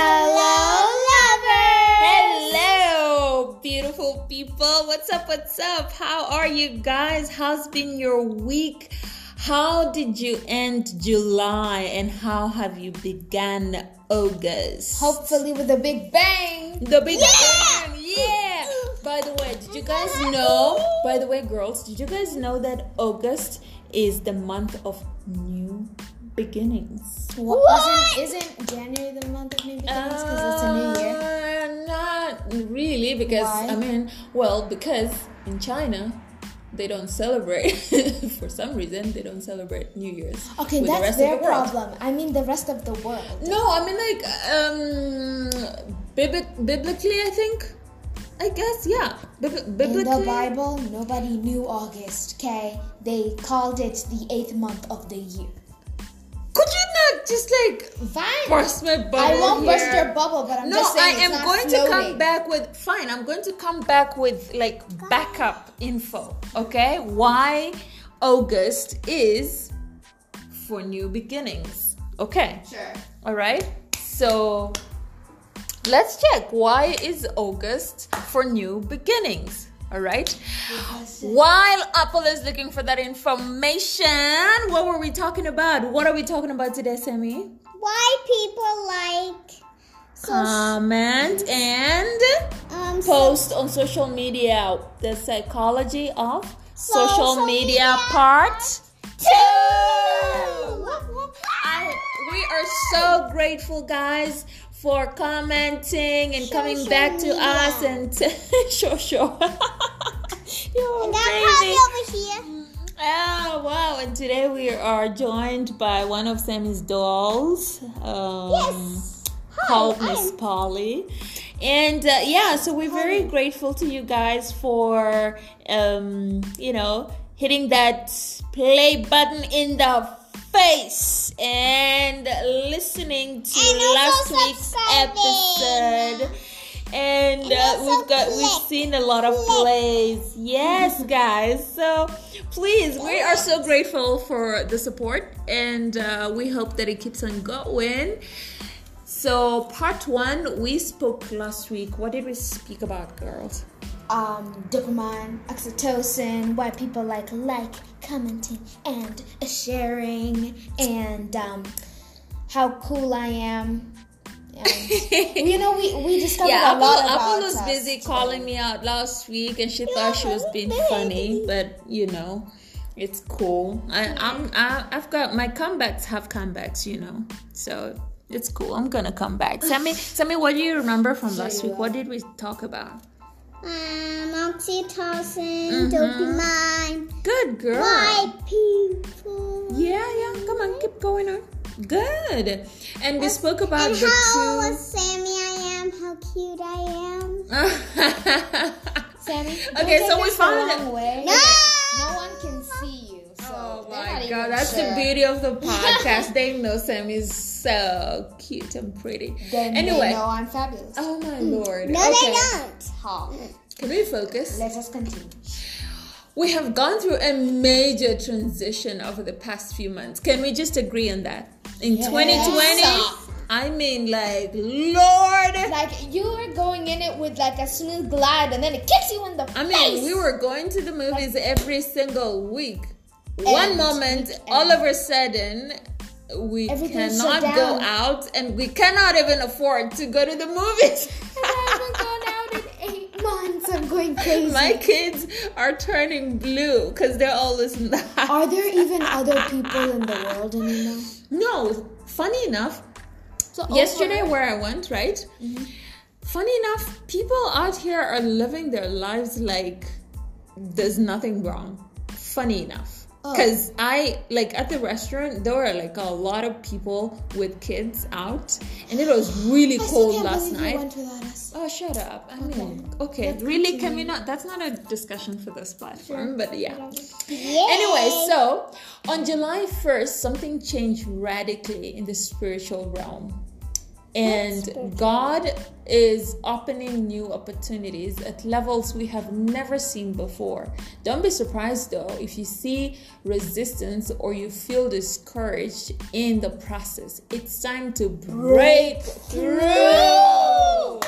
Hello, lovers! Hello, beautiful people. What's up? What's up? How are you guys? How's been your week? How did you end July and how have you begun August? Hopefully, with a big bang. The big bang, yeah. By the way, did you guys know? By the way, girls, did you guys know that August is the month of new beginnings? What? Isn't, isn't January the month of new beginnings because it's a new year? Uh, Not really, because Why? I mean, well, because in China they don't celebrate for some reason they don't celebrate New Year's. Okay, with the that's rest their of the world. problem. I mean, the rest of the world. No, I mean like um, bibli- biblically, I think. I guess yeah. Bib- In biblically, the Bible, nobody knew August, okay? They called it the eighth month of the year. Could you not just like Fine. burst my bubble? I won't burst your bubble, but I'm no, just saying I am going to come back with fine. I'm going to come back with like backup info. Okay, why August is for new beginnings. Okay, Sure. all right. So let's check why is August for new beginnings. All right. While Apple is looking for that information, what were we talking about? What are we talking about today, Sammie? why people like comment and um post on social media the psychology of social, Social media, media part two. I, we are so grateful guys for commenting and coming Social back to media. us and show show you're and I'm over here. Oh wow! And today we are joined by one of Sammie's dolls. Um, Yes. Called Miss Polly. And uh, yeah, so we're very grateful to you guys for, um, you know, hitting that play button in the face and listening to And last week's episode. And, uh, we've got we've seen a lot of plays. Yes, guys. So please, we are so grateful for the support, and uh, we hope that it keeps on going. So part one, we spoke last week. What did we speak about, girls? Um, dopamine, oxytocin, why people like like, commenting, and sharing, and um, how cool I am. And, you know, we, we discovered yeah, a Apple, Apple was busy calling me out last week, and she thought she was being funny, but you know, it's cool. I, I'm, I, I've got my comebacks have comebacks, you know, so it's cool. I'm gonna come back. Tell me, tell me, what do you remember from last week? What did we talk about? Um oxytocin, Mm-hmm. dopamine, Good girl. why people Yeah, yeah. Come on, keep going on. Good. And we spoke about and the how two. old Sammie I am, how cute I am. Sammie, Okay, so we this the found it. way. No! No one can see you. So Oh my god, that's sure. the beauty of the podcast. they know Sam is so cute and pretty. Then anyway. they know I'm fabulous. Oh my mm. lord. No, okay. they don't. Ha. Can we focus? Let us continue. We have gone through a major transition over the past few months. Can we just agree on that? In 2020, I mean, like, Lord. Like you were going in it with like a smooth glide, and then it kicks you in the I face. mean, we were going to the movies every single week. One moment, weekend. all of a sudden, we Everything cannot go out and we cannot even afford to go to the movies. Months. I'm going crazy. My kids are turning blue because they're all listening Are there even other people in the world anymore? No, funny enough, So oh, yesterday where I went, right? Mm-hmm. Funny enough, people out here are living their lives like there's nothing wrong. Funny enough. Oh. Because I, like, at the restaurant, there were like a lot of people with kids out, and it was really cold last night. Oh, shut up. I mean, okay, Let's really, can we not? That's not a discussion for this platform, but yeah. Yay. Anyway, so on July 1st, something changed radically in the spiritual realm. And God is opening new opportunities at levels we have never seen before. Don't be surprised though if you see resistance or you feel discouraged in the process. It's time to break through. Wait,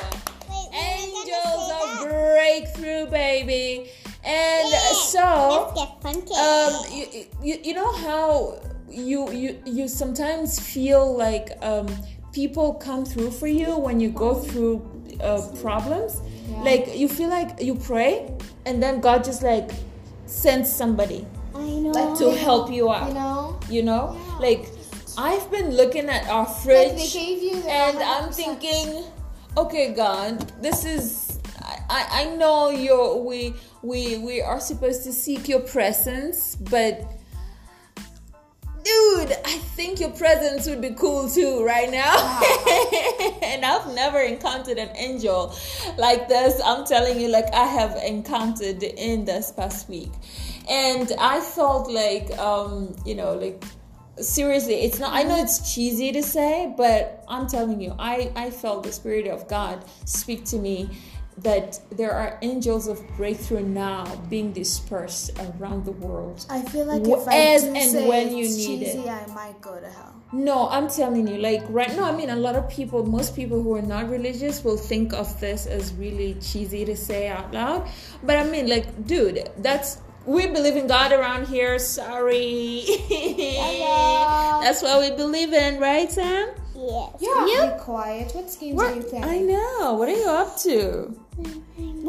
Angels of breakthrough, baby. And Let's so, um, you, you, you know how you you you sometimes feel like um people come through for you when you go through uh, problems? Like you feel like you pray and then god just like sends somebody I know. Like to help you out You know? you know? Like i've been looking at our Like fridge you and i'm thinking okay god this is I, I I know you're we we we are supposed to seek your presence but dude i think your presence would be cool too right now. And i've never encountered an angel like this. I'm telling you like i have encountered in this past week. And i felt like um you know like seriously it's not i know it's cheesy to say but i'm telling you i i felt the spirit of god speak to me that there are angels of breakthrough now being dispersed around the world I feel like if I as do and say when you need it. cheesy, I might go to hell. no, I'm telling you, like right now, I mean, a lot of people, most people who are not religious will think of this as really cheesy to say out loud. But I mean, like, dude, that's we believe in God around here. Sorry, that's what we believe in, right, Sam? Yeah. Be quiet. What schemes are you What? planning? I know. What are you up to?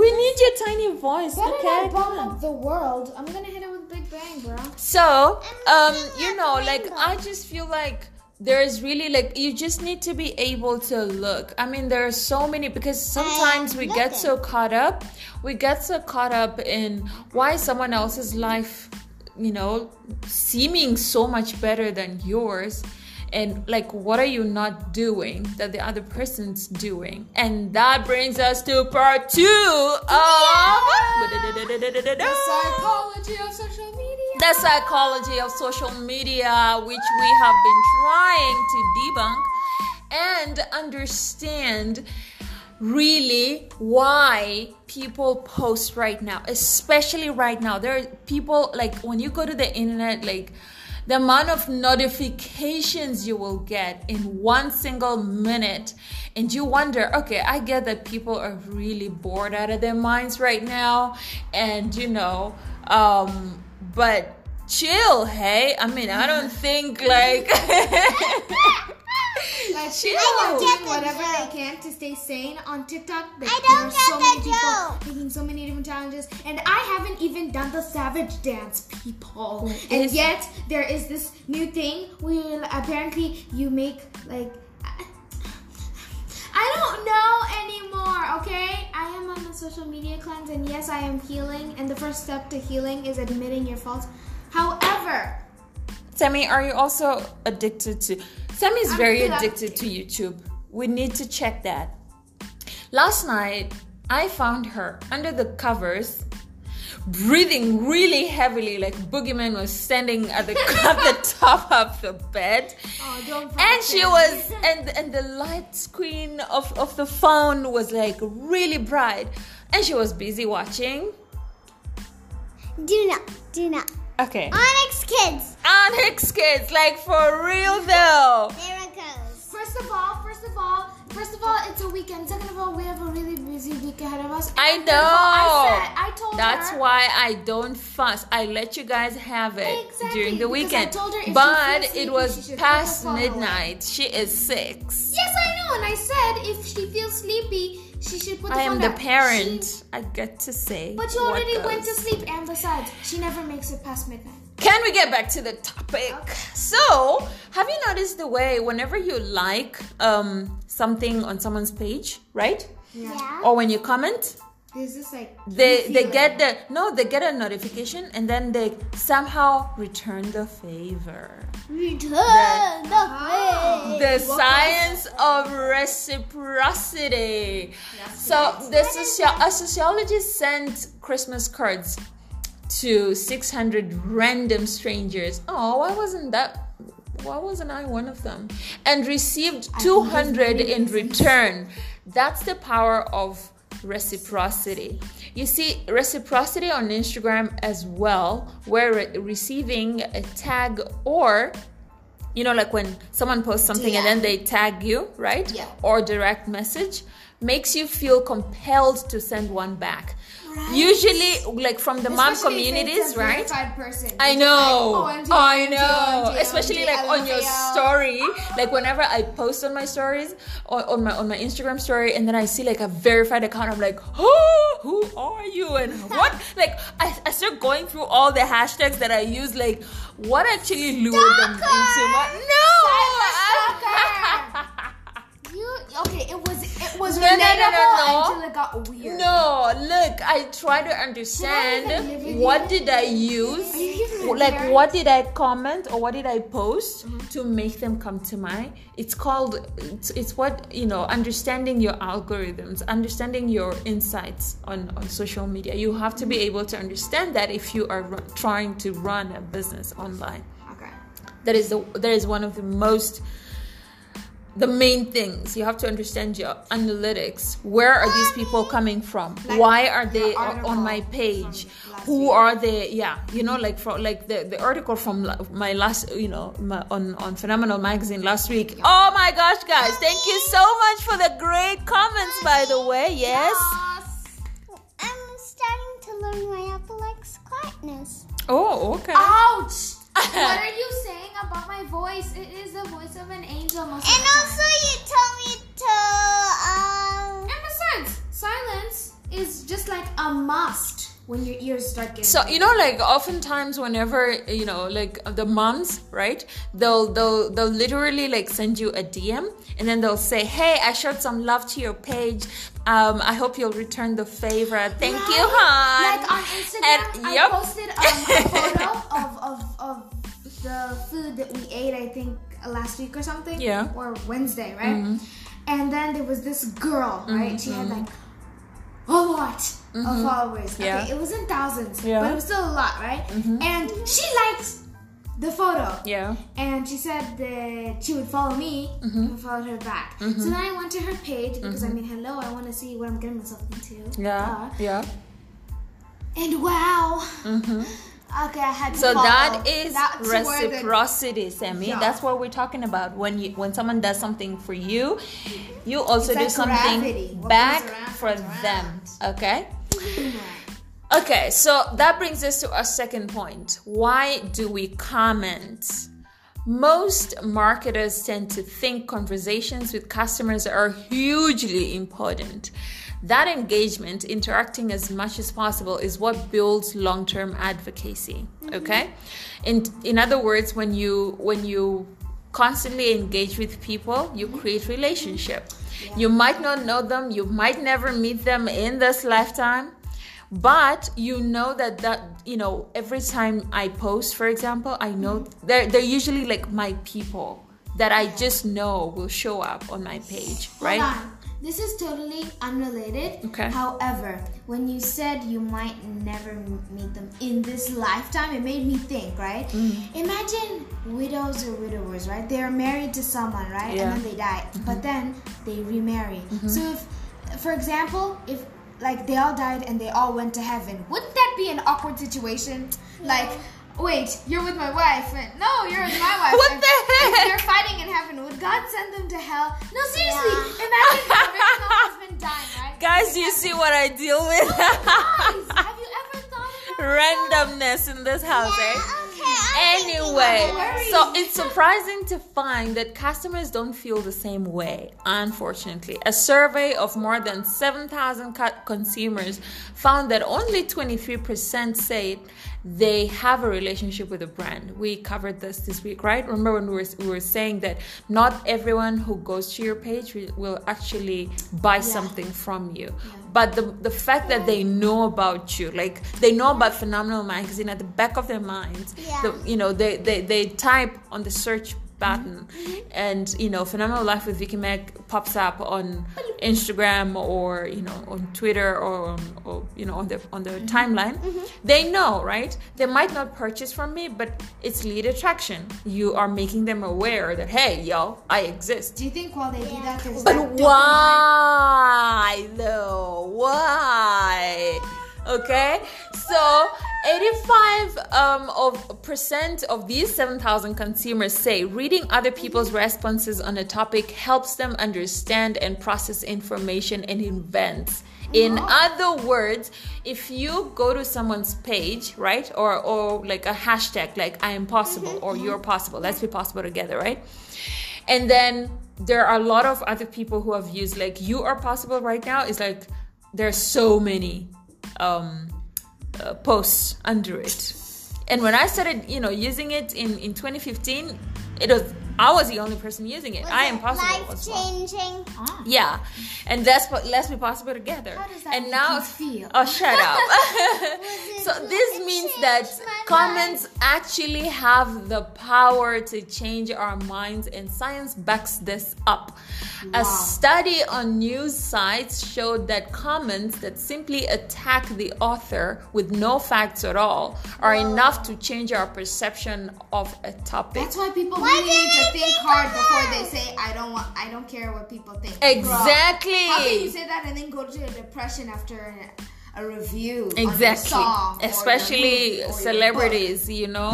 We need your tiny voice, Better okay? not bomb up the world. I'm gonna hit it with Big Bang, bro. So, um, you know, like. I just feel like there's really like you just need to be able to look. I mean, there are so many because sometimes we get so caught up, we get so caught up in why someone else's life, you know, seeming so much better than yours. And like, what are you not doing that the other person's doing? And that brings us to part two of The psychology of social media. the psychology of social media, which we have been trying to debunk and understand really why people post right now, especially right now. There are people like when you go to the internet, like the amount of notifications you will get in one single minute, and you wonder, okay, I get that people are really bored out of their minds right now, and you know, um, but chill, hey. I mean, I don't think like. Like Chill. people are don't doing get the whatever joke. they can to stay sane on TikTok. Like, I there don't are get so the many people joke. making so many different challenges, and I haven't even done the savage dance, people. What and is- yet there is this new thing where apparently you make like. I don't know anymore, okay? I am on a social media cleanse, and yes, I am healing. And the first step to healing is admitting your faults. However, Sammie, are you also addicted to? Sammie's I'm very addicted to YouTube. We need to check that. Last night, I found her under the covers, breathing really heavily, like Boogeyman was standing at the at the top of the bed. oh, don't. And she was, and and the light screen of of the phone was like really bright, and she was busy watching. Do not. Do not. Okay, Onyx Kids. Onyx Kids, like for real though. There it goes. First of all, first of all, first of all, it's a weekend. Second of all, we have a really busy week ahead of us. I And third of all, I said, know. I told her That's her. why I don't fuss. I let you guys have it Exactly, during the because I weekend. told her if she But feels sleepy, it was should past the phone away. midnight. She is six. Yes, I know. And I said if she feels sleepy, she should put the I phone am the down. parent. She- I get to say. but you what already went to sleep, and besides, she never makes it past midnight. Can we get back to the topic? So, have you noticed the way whenever you like um, something on someone's page, right? Yeah. Or when you comment, There's this like they they get the no they get a notification and then they somehow return the favor Return the Ah. the face. science of reciprocity so the socio- a sociologist sent christmas cards to 600 random strangers oh why wasn't that why wasn't I one of them? And received 200 in return. That's the power of reciprocity. You see, reciprocity on Instagram as well, where re- receiving a tag or you know, like when someone posts something and then they tag you, right? Yeah. Or direct message, makes you feel compelled to send one back. Right. Usually, like from the mom communities, right? person. I know, like, OMG, I know. OMG, Especially OMG, like on your story, like whenever I post on my stories, on, on my on my Instagram story, and then I see like a verified account, I'm like, oh, who are you and what? like I, I start going through all the hashtags that I use, like what actually lured them into my no. You okay? It was it was No, no, no, relatable no, no. until it got weird. No, look, I try to understand what did I use, Are you giving me like what did I comment or what did I post Mm-hmm. to make them come to my. It's called, it's, it's what you know, understanding your algorithms, understanding your insights on on social media. You have to be Mm-hmm. able to understand that if you are ru- trying to run a business online. Okay. That is the that is one of the most the main things. You have to understand your analytics. Where are these people coming from? Like why are they on my page? who week. are they? Yeah you know like from like the, the article from my last you know my, on on phenomenal magazine last week. Oh my gosh guys thank you so much for the great comments by the way. Yes. I'm starting to learn my Apple likes quietness. oh okay. Ouch! what are you saying about my voice? It is the voice of an angel most of And time. also, you told me to um. and besides, silence is just like a must when your ears start getting. so you know like oftentimes whenever you know like the moms right they'll they'll they'll literally like send you a dm and then they'll say hey i showed some love to your page um i hope you'll return the favor thank you hon Like on Instagram, And- I yep. posted um, a photo of, of, of the food that we ate, I think last week or something. Yeah. Mm-hmm. Or Wednesday, right? And then there was this girl, right? She had like a lot of followers. Mm-hmm. Yeah. Okay, it wasn't thousands, Yeah. Mm-hmm. but it was still a lot, right? And she liked the photo. yeah And she said that she would follow me Mm-hmm. and I followed her back. So then I went to her page because I mean, hello, I want to see what I'm getting myself into. yeah Uh, yeah and wow. Okay, I had to Mm-hmm. so follow. that is That's where the- reciprocity sammie Yeah. that's what we're talking about when you when someone does something for you you also It's do like something. Back around for comes them around. okay Okay, so that brings us to our second point. Why do we comment? Most marketers tend to think conversations with customers are hugely important. That engagement, interacting as much as possible, is what builds long-term advocacy. Mm-hmm. Okay, in in other words, when you when you constantly engage with people, you mm-hmm. create relationship. Mm-hmm. You might not know them, you might never meet them in this lifetime, but you know that that you know every time i post for example i know they're they're usually like my people that i just know will show up on my page right Hold on. This is totally unrelated. Okay. However, when you said you might never meet them in this lifetime, it made me think, right? Mm-hmm. Imagine widows or widowers, right? They are married to someone, right? Yeah. Mm-hmm. And then they die. But then they remarry. So if, for example, if like they all died and they all went to heaven, wouldn't that be an awkward situation? Like, wait, you're with my wife. No, you're with my wife. What the heck? They're fighting in heaven. Would God send them to hell? No, seriously. Yeah. Imagine your original husband dying, right? guys do you see what i deal with Guys, have you ever thought about randomness in this house eh. I'm thinking anyway so it's surprising to find that customers don't feel the same way unfortunately. A survey of more than 7000 consumers found that only 23% said they have a relationship with a brand. We covered this this week right? Remember when we were, we were saying that not everyone who goes to your page will- actually buy something from you. But the the fact that they know about you like they know about phenomenal magazine at the back of their minds. Yeah. the, you know they, they they type on the search button mm-hmm. and you know phenomenal life with vicky meg pops up on instagram or you know on twitter or, on, or you know on the on the mm-hmm. timeline. Mm-hmm. They know right? They might not purchase from me but it's lead attraction. You are making them aware that hey yo i exist. Do you think while they do that, there's but why though? Why? Okay, so 85 um, of percent of these 7,000 consumers say reading other people's responses on a topic helps them understand and process information and events. In other words, if you go to someone's page, right, or or like a hashtag like I am possible or you're possible, let's be possible together, right? and then there are a lot of other people who have used like you are possible right now is like there's so many um uh, posts under it. And when i started you know using it in in 2015 it was i was the only person using it. I am possible Life as well. changing. Ah. yeah. And that's what let's be possible together. How does that and make now you feel? oh shut up. So it- this means that my comments actually have the power to change our minds and science backs this up. Wow. a study on news sites showed that comments that simply attack the author with no facts at all are enough to change our perception of a topic. That's why people Why really need to think hard before they say I don't want I don't care what people think. Exactly. Bro, how can you say that and then go to a depression after a, review? exactly especially movie or your celebrities you know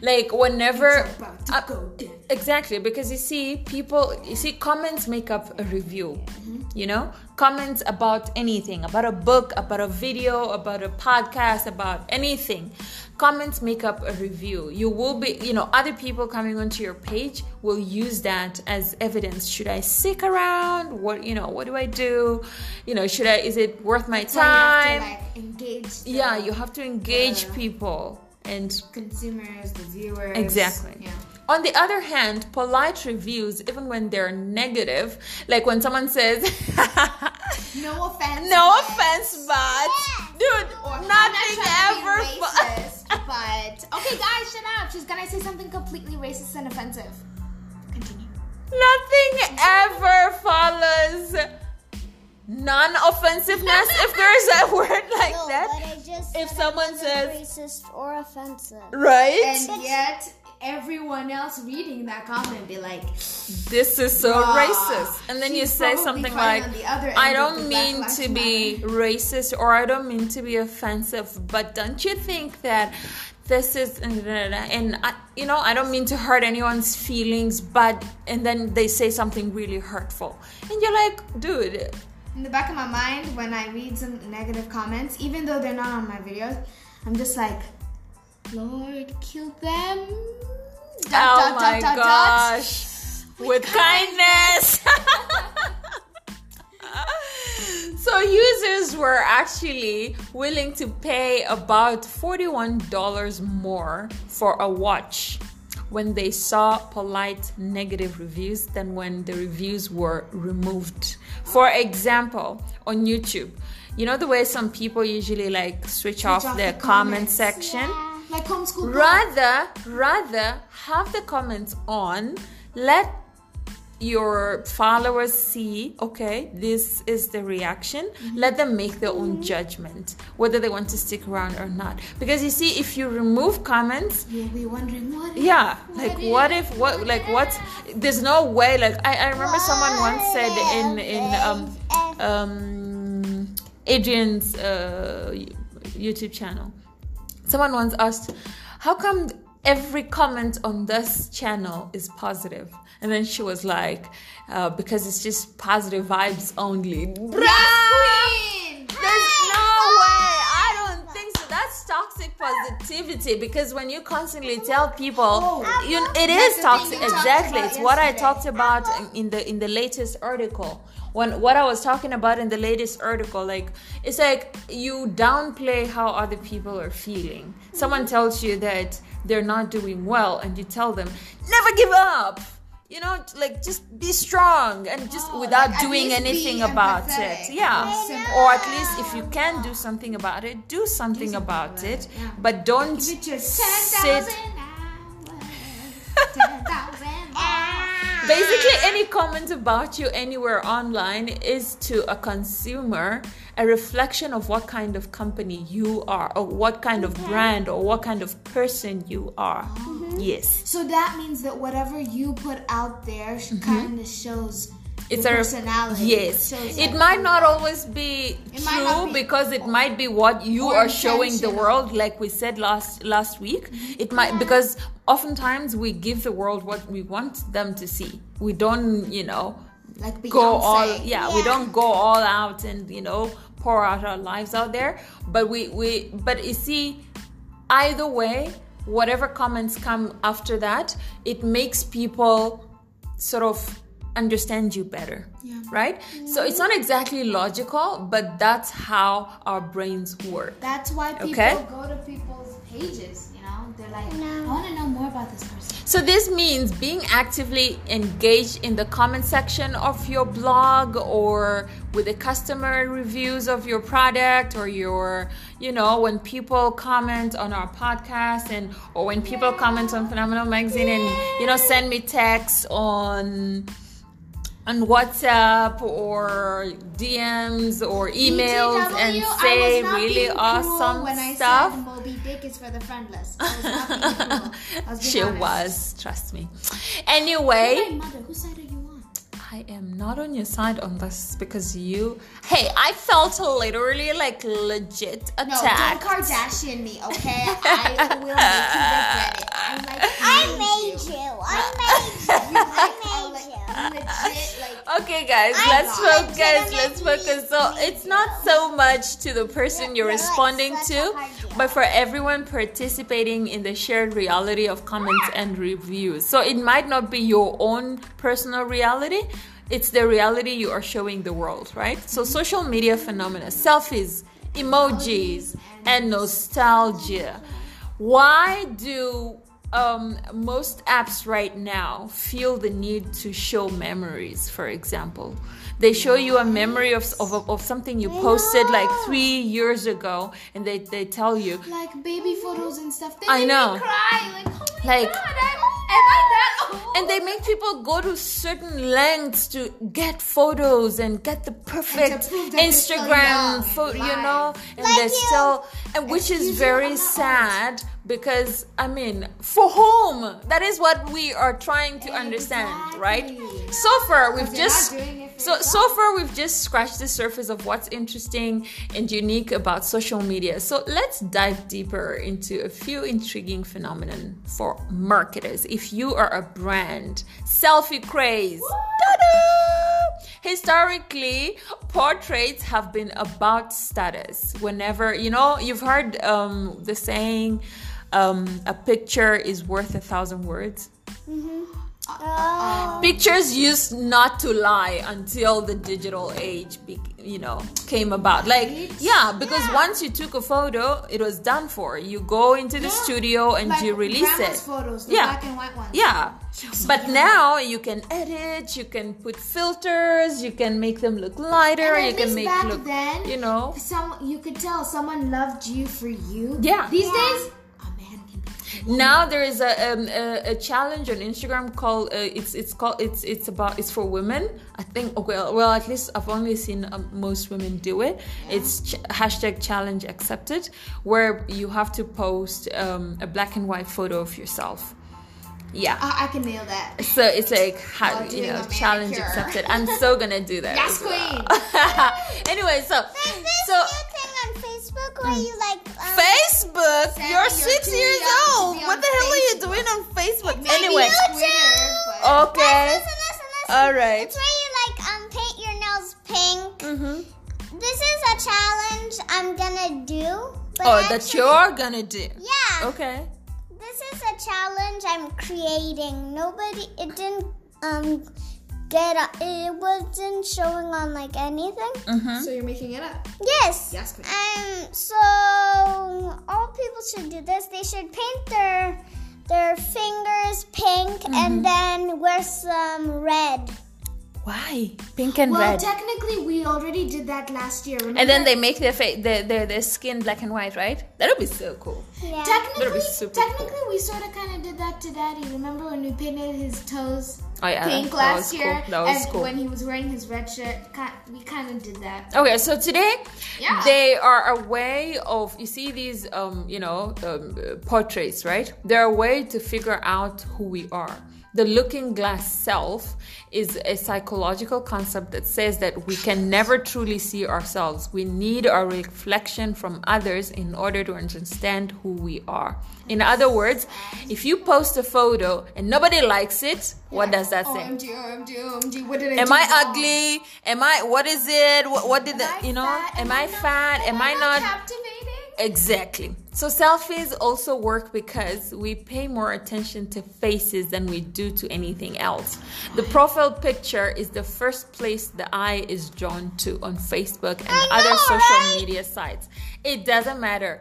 like whenever? It's about to uh, exactly because you see people you see comments make up a review Mm-hmm. you know comments about anything about a book about a video about a podcast about anything comments make up a review you will be you know other people coming onto your page will use that as evidence should i stick around what you know what do i do you know should i is it worth my So you time to, like yeah you have to engage people and consumers, the viewers. Exactly. Yeah. On the other hand polite reviews even when they're negative like when someone says No offense. no but- offense but dude Or, not nothing be ever racist, but okay, guys, shut up. She's gonna say something completely racist and offensive. Continue. nothing ever follows non-offensiveness if there's a word like No, that but I just If someone says- racist or offensive. right And yet, everyone else reading that comment be like, this is so racist. And then you say something like i don't mean to be racist or i don't mean to be offensive but don't you think that this is and I, you know i don't mean to hurt anyone's feelings but and then they say something really hurtful. And you're like dude. In the back of my mind, when I read some negative comments, even though they're not on my videos, I'm just like, Lord, kill them. Dot, oh dot, my dot, gosh. With kindness. So users were actually willing to pay about $41 more for a watch when they saw polite negative reviews than when the reviews were removed. For example on youtube you know the way some people usually like switch, off, off their the comment comments. section Like homeschool. rather rather have the comments on. Let your followers see okay this is the reaction. Let them make their own judgment whether they want to stick around or not. Because you see if you remove comments You'll be wondering what. if- yeah like what if? What like what there's no way like i, I remember someone once said in in um um adrian's uh youtube channel someone once asked how come every comment on this channel is positive? and then she was like uh, because it's just positive vibes only Queen! there's no way. I don't think so. That's toxic positivity because when you constantly tell people, you it is toxic. thing you talked Exactly. It's what I talked about in the in the latest article. When what I was talking about in the latest article, like it's like you downplay how other people are feeling. Someone mm-hmm. tells you that they're not doing well, and you tell them, never give up. You know, like just be strong and just Oh, without like, doing anything about empathetic. it. Yeah. Simple. Or at least if you can do something about it, do something something about about it. it, yeah. But don't just sit 10,000 hours. Basically, any comment about you anywhere online is to a consumer a reflection of what kind of company you are, or what kind of brand, or what kind of person you are. Mm-hmm. Yes. So that means that whatever you put out there mm-hmm. kind of shows It's your a personality. Yes, it might not always be true be- because it might be what you are showing the world. Like we said last last week, mm-hmm. it might because oftentimes we give the world what we want them to see. We don't, you know, like Beyonce. go all yeah, we don't go all out and you know pour out our lives out there but we we but you see either way whatever comments come after that it makes people sort of understand you better Yeah. right so it's not exactly logical but that's how our brains work That's why people Okay. go to people's pages. You know, they're like, No. I want to know more about this person. So this means being actively engaged in the comment section of your blog or with the customer reviews of your product or your you know when people comment on our podcast and or when people comment on Phenomenal Magazine and you know send me texts on on WhatsApp or DMs or emails BTW, and say really awesome when I stuff. Said Moby Dick is for the was was she honest. was, trust me. Anyway, I am not on your side on this because you. Hey, I felt literally like legit attacked. No, don't Kardashian me, okay? I will make you regret it. I'm like, I made you. I made you. I I made you. legit, like, Okay, guys, I let's got focus. Let's focus. So it's not so much to the person you're you're like responding such to, but for everyone participating in the shared reality of comments and reviews. So it might not be your own personal reality. It's the reality you are showing the world, right? So social media phenomena, selfies, emojis, and nostalgia. Why do um, most apps right now feel the need to show memories, for example. They show you a memory of, of, of something you posted like three years ago, and they, they tell you, like baby photos and stuff. They I make know. Me cry. Like, oh my Like- god, I'm, am I that old? and they make people go to certain lengths to get photos and get the perfect prove that they're still young Instagram photo, you know, and Like they're you. still, which Excuse is very sad because I mean, for whom? That is what we are trying to understand, right? So far, we've just so so far we've just scratched the surface of what's interesting and unique about social media. So let's dive deeper into a few intriguing phenomenon for marketers. If you are a brand, selfie craze. Ta-da! Historically, portraits have been about status. Whenever you know, you've heard um, the saying, um, "A picture is worth a thousand words." Oh. pictures used not to lie until the digital age be, you know came about like yeah because Yeah. once you took a photo it was done for you go into the Yeah. studio and like you release it photos, the Yeah. black and white ones. yeah but now you can edit you can put filters you can make them look lighter And you at can make back look then, you know some you could tell someone loved you for you. Yeah. These Yeah. days, a man can be. now there is a um, a, a challenge on Instagram called uh, it's it's called it's it's about it's for women. I think well well at least I've only seen um, most women do it. It's ch- hashtag challenge accepted, where you have to post um, a black and white photo of yourself. Yeah. I, I can nail that. So it's like how you know challenge manicure. accepted. I'm so gonna do that. Yes, as well. queen. anyway, so this so new thing on Facebook where you like. Um, Facebook, Sarah, you're you're six years old. What the hell are you doing on Facebook? Maybe Anyway, you Twitter, okay. Listen, listen, listen. All right. It's where you like um paint your nails pink. Mm-hmm. This is a challenge I'm gonna do. But Oh, that you're gonna do. Yeah. Okay. This is a challenge I'm creating. Nobody, it didn't um get. A, it wasn't showing on like anything. Mm-hmm. So you're making it up. Yes. Yes, queen. Um. So all people should do this. They should paint their their fingers pink Mm-hmm. and then wear some red. Why? Pink and Well, red. technically, we already did that last year. Remember? and then they make their, fa- their, their their skin black and white, right? That would be so cool. Yeah. Technically, That'd be super technically, we sort of kind of did that to Daddy. Remember when we painted his toes Oh yeah, pink last year, Cool. That was and cool. when he was wearing his red shirt, we kind of did that. Okay, so today Yeah. they are a way of you see these um, you know um, uh, portraits, right? They're a way to figure out who we are. The looking glass self is a psychological concept that says that we can never truly see ourselves. We need a reflection from others in order to understand who we are. In other words, if you post a photo and nobody likes it, what does that say? OMG, OMG, OMG, what did I Am I wrong? ugly? Am I what is it? What, what did the you know? Am I fat? Am I not? Exactly? So selfies also work because we pay more attention to faces than we do to anything else. The profile picture is the first place the eye is drawn to on Facebook and I other social right? media sites. It doesn't matter.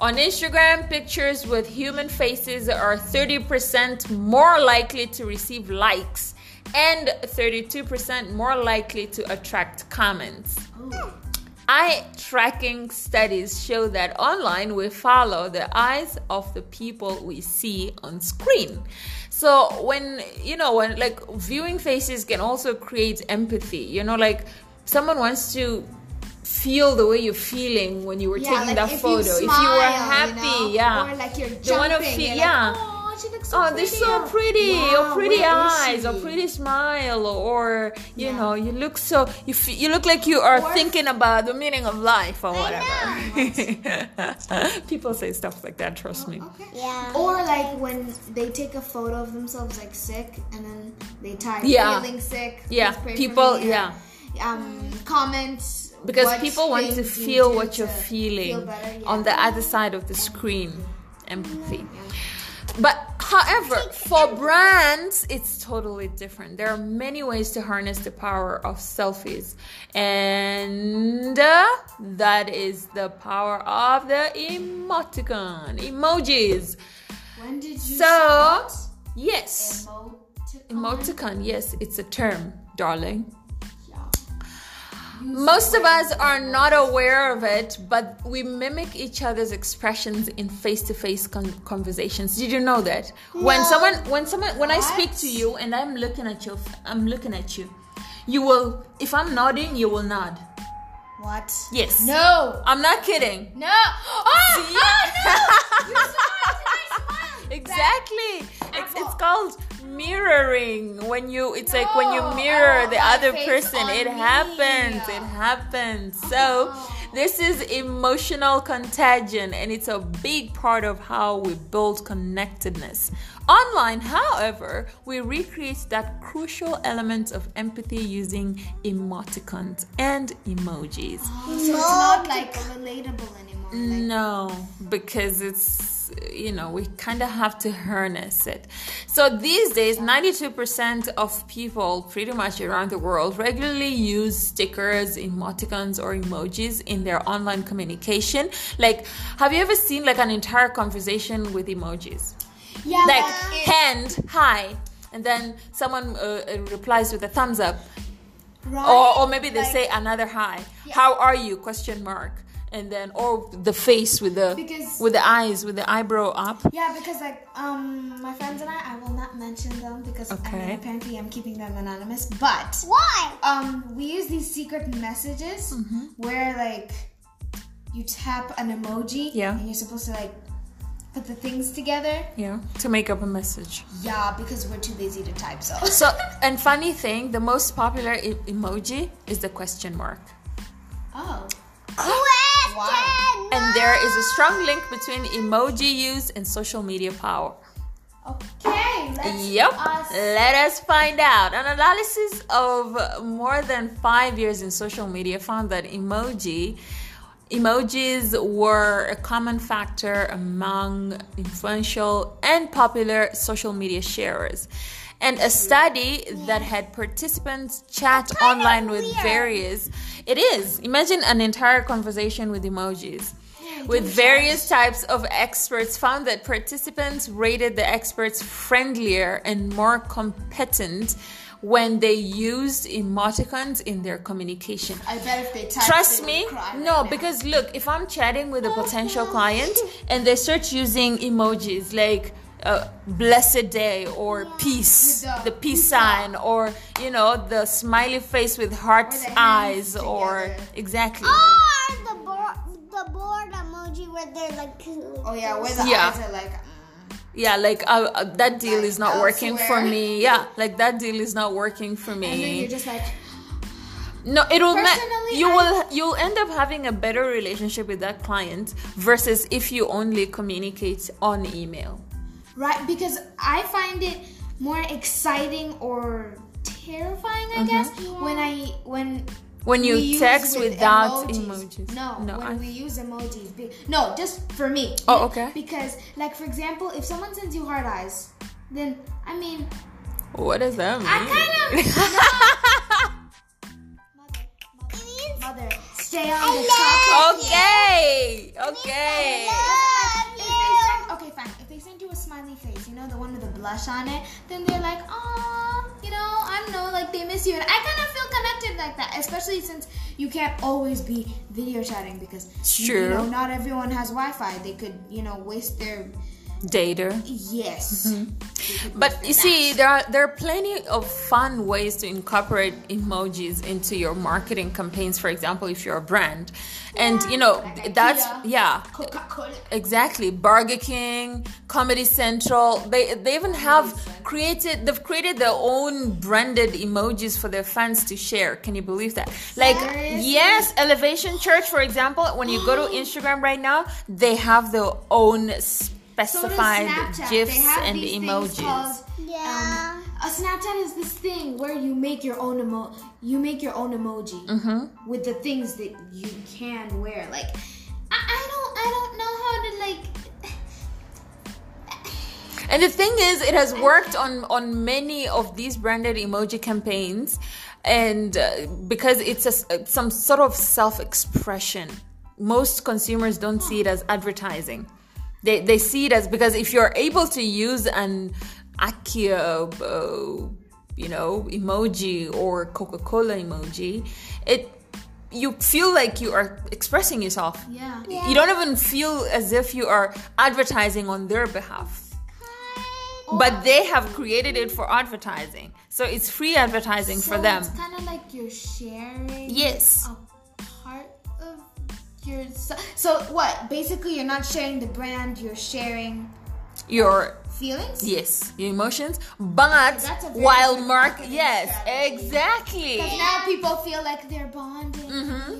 On Instagram, pictures with human faces are 30% more likely to receive likes and 32% more likely to attract comments. Hmm. Eye tracking studies show that online we follow the eyes of the people we see on screen. So when you know when like viewing faces can also create empathy. You know, like someone wants to feel the way you're feeling when you were Yeah, taking like that if photo. You if you were happy, know, yeah. Or like you're They wanna feel- you're yeah. Like, oh, so oh, pretty. they're so pretty, wow, or pretty eyes, or pretty smile, or you Yeah. know, you look so you f- you look like you are Or- thinking about the meaning of life or I whatever. People say stuff like that. Trust me. Okay. Yeah. Or like when they take a photo of themselves like sick and then they type Yeah. feeling sick. Yeah, please pray for people- yeah. Um, comments Because what people want to things you feel what you're feeling feel better, yeah. on the other side of the screen. Empathy. But however, for brands, it's totally different. There are many ways to harness the power of selfies, and uh, that is the power of the emoticon, emojis. When did you So, yes, Emoticon? emoticon, yes, it's a term, darling. Most of us are not aware of it, but we mimic each other's expressions in face-to-face con- conversations. Did you know that? When someone, when someone, when I speak to you and I'm looking at you, I'm looking at you, you will. If I'm nodding, you will nod. What? Yes. No. I'm not kidding. No. Oh, oh no. You smiled and I smiled. Exactly. It's, it's called mirroring. When you, it's like when you mirror Oh, the other person. It me. happens. It happens. So this is emotional contagion, and it's a big part of how we build connectedness. Online, however, we recreate that crucial element of empathy using emoticons and emojis. So it's not like relatable anymore. Like, No, because it's you know we kind of have to harness it. So these days, ninety-two percent of people, pretty much around the world, regularly use stickers, emoticons, or emojis in their online communication. Like, have you ever seen like an entire conversation with emojis? Yeah, Like but it- hand, hi, and then someone uh, uh, replies with a thumbs up right? or, or maybe they Like- say another hi how are you question mark and then or the face with the Because- with the eyes with the eyebrow up Yeah, because like um my friends and I, I will not mention them because I Okay. mean, apparently I'm keeping them anonymous. But Why? um we use these secret messages Mm-hmm. where like you tap an emoji Yeah. and you're supposed to like put the things together. yeah to make up a message Yeah, because we're too lazy to type so. so and funny thing the most popular e- emoji is the question mark Oh. Question. wow. and there is a strong link between emoji use and social media power Okay. Let's Yep. us- Let us find out. An analysis of more than five years in social media found that emoji emojis were a common factor among influential and popular social media sharers. And a study that had participants chat online with various it is. Imagine an entire conversation with emojis with various types of experts found that participants rated the experts friendlier and more competent when they used emoticons in their communication. I bet if they type, Trust they me, cry no, right now. because look, if I'm chatting with a potential client and they start using emojis like uh, blessed day or peace, the the peace peace sign, or you know, the smiley face with heart eyes, hands or together. exactly. Or the bored, the bored emoji where they're like. Oh yeah, where the Yeah. eyes are like. Yeah, like uh, uh, that deal is not working for me. Yeah, like that deal is not working for me And then you're just like, No, it'll ma- you I- will you'll end up having a better relationship with that client versus if you only communicate on email. right? Because I find it more exciting or terrifying, Mm-hmm. I guess, when I when When you we text with without emojis. No, No, when I- we use emojis. Be- no, just for me. Oh, okay. Because, like, for example, if someone sends you hard eyes, then I mean, What does that mean? I kind of. mother, It means mother, stay on the love topic. okay, okay. One with the blush on it, then they're like, oh, you know, I don't know, like they miss you. And I kind of feel connected like that, especially since you can't always be video chatting because, you know, not everyone has Wi Fi. They could, you know, waste their. Dater. Yes. Mm-hmm. But you their see, there are there are plenty of fun ways to incorporate emojis into your marketing campaigns. For example, if you're a brand, and you know Like that's IKEA. yeah, Coca Cola. exactly. Burger King, Comedy Central, they they even have created they've created their own branded emojis for their fans to share. Can you believe that? Like Seriously? yes, Elevation Church, for example, when you go to Instagram right now, they have their own specified Snapchat. gifs and these emojis. called, Yeah. um, a Snapchat is this thing where you make your own emo- you make your own emoji Mm-hmm. with the things that you can wear. Like I, I don't I don't know how to like And the thing is, it has worked on on many of these branded emoji campaigns, and uh, because it's a, some sort of self-expression. Most consumers don't see it as advertising. They they see it as because if you're able to use an IKEA, uh, you know, emoji or Coca-Cola emoji, it you feel like you are expressing yourself. yeah. You don't even feel as if you are advertising on their behalf. But they have created it for advertising. So it's free advertising for them. It's kind of like you're sharing Yes. a your so, so what? Basically, you're not sharing the brand. You're sharing Your feelings. yes, your emotions, but while mark yes, strategy. exactly. Because now people feel like they're bonding Mm-hmm.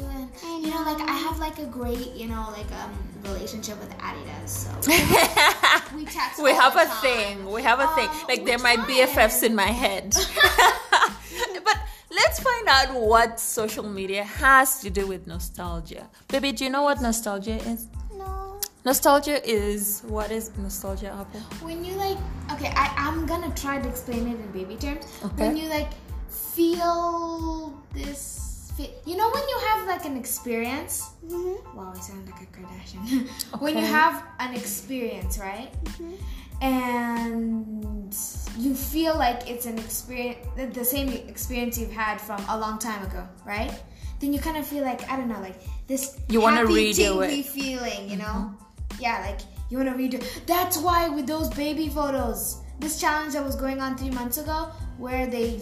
and you know, like I have like a great, you know, like um relationship with Adidas. So we text. we have a time. thing. We have a thing. Like they're which my? BFFs in my head. but let's find out what social media has to do with nostalgia. Baby, do you know what nostalgia is? No. Nostalgia is what is nostalgia, Apple? When you like, okay, I I'm gonna try to explain it in baby terms. Okay. When you like feel this, you know, when you have like an experience. Mm-hmm. Wow, I sound like a Kardashian. when you have an experience, right? And you feel like it's an experience, the- same experience you've had from a long time ago, right? Then you kind of feel like I don't know, like this. You wanna happy, redo it. Mm-hmm. feeling, you know? Yeah, like you want to redo. That's why with those baby photos, this challenge that was going on three months ago, where they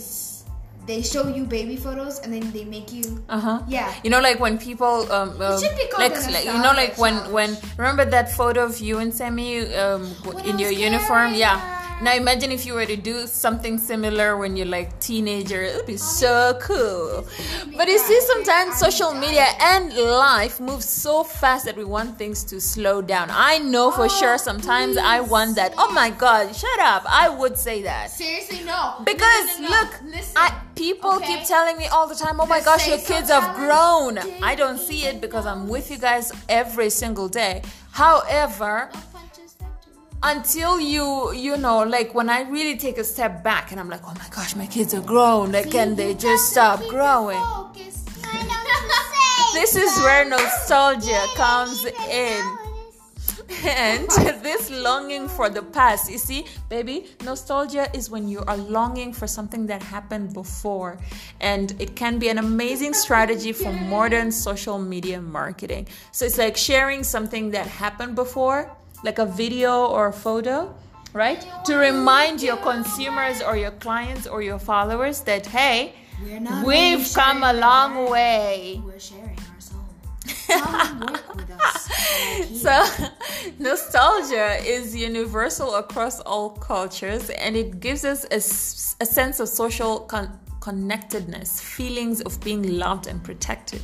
they show you baby photos and then they make you. Uh huh. Yeah. You know, like when people um, um should be called like, like you know, like when when remember that photo of you and Sammie um When in your uniform, yeah. Now imagine if you were to do something similar when you're like teenager, it would be so cool. But you see, sometimes social media and life moves so fast that we want things to slow down. I know for Oh, sure sometimes I want that. Oh my god, shut up! I would say that. Seriously, no. Because No, no, no, no. look, Listen. I, people okay? keep telling me all the time, "Oh my gosh, your kids have grown." I don't see it because I'm with you guys every single day. However, until you, you know, like when I really take a step back and I'm like, "Oh my gosh, my kids are grown. Like, can they just stop growing?" focused. Why don't you say This is where nostalgia comes in. though it is- and this longing for the past. You see, baby, nostalgia is when you are longing for something that happened before, and it can be an amazing strategy for modern social media marketing. So it's like sharing something that happened before, like a video or a photo. Right? To remind your consumers or your clients or your followers that, hey, We're not we've come a long way. We're sharing our soul. Come work with us. So, nostalgia is universal across all cultures and it gives us a sense of social con- connectedness, feelings of being loved and protected.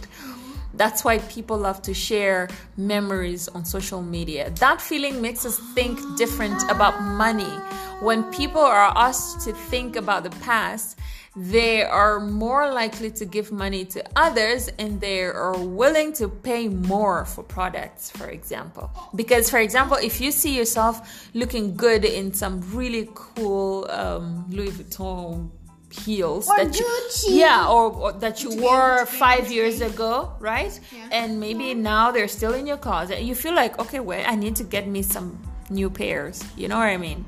That's why people love to share memories on social media. That feeling makes us think different about money. When people are asked to think about the past, they are more likely to give money to others and they are willing to pay more for products, for example. Because, for example, if you see yourself looking good in some really cool um, Louis Vuitton heels Or that you, yeah, or, or that you wore five years ago, right? Yeah. And maybe now they're still in your closet. You feel like, okay, wait, I need to get me some new pairs. You know what I mean?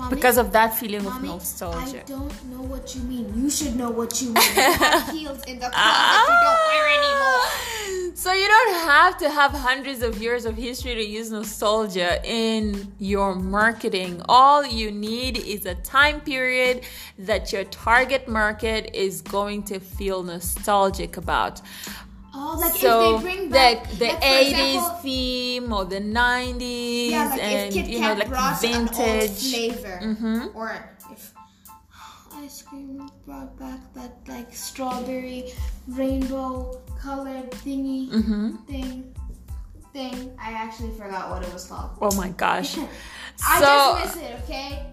Mommy, Because of that feeling of nostalgia. I don't know what you mean. You should know what you mean. Heels in the closet you don't wear anymore. So you don't have to have hundreds of years of history to use nostalgia in your marketing. All you need is a time period that your target market is going to feel nostalgic about. Oh, like so if they bring back like the like, 80s example, theme or the 90s Yeah, like and if Kit you know like brought an old vintage flavor, Mhm. or if ice cream brought back that like strawberry rainbow colored thingy hmm thing thing. I actually forgot what it was called. oh my gosh I so just miss it. Okay.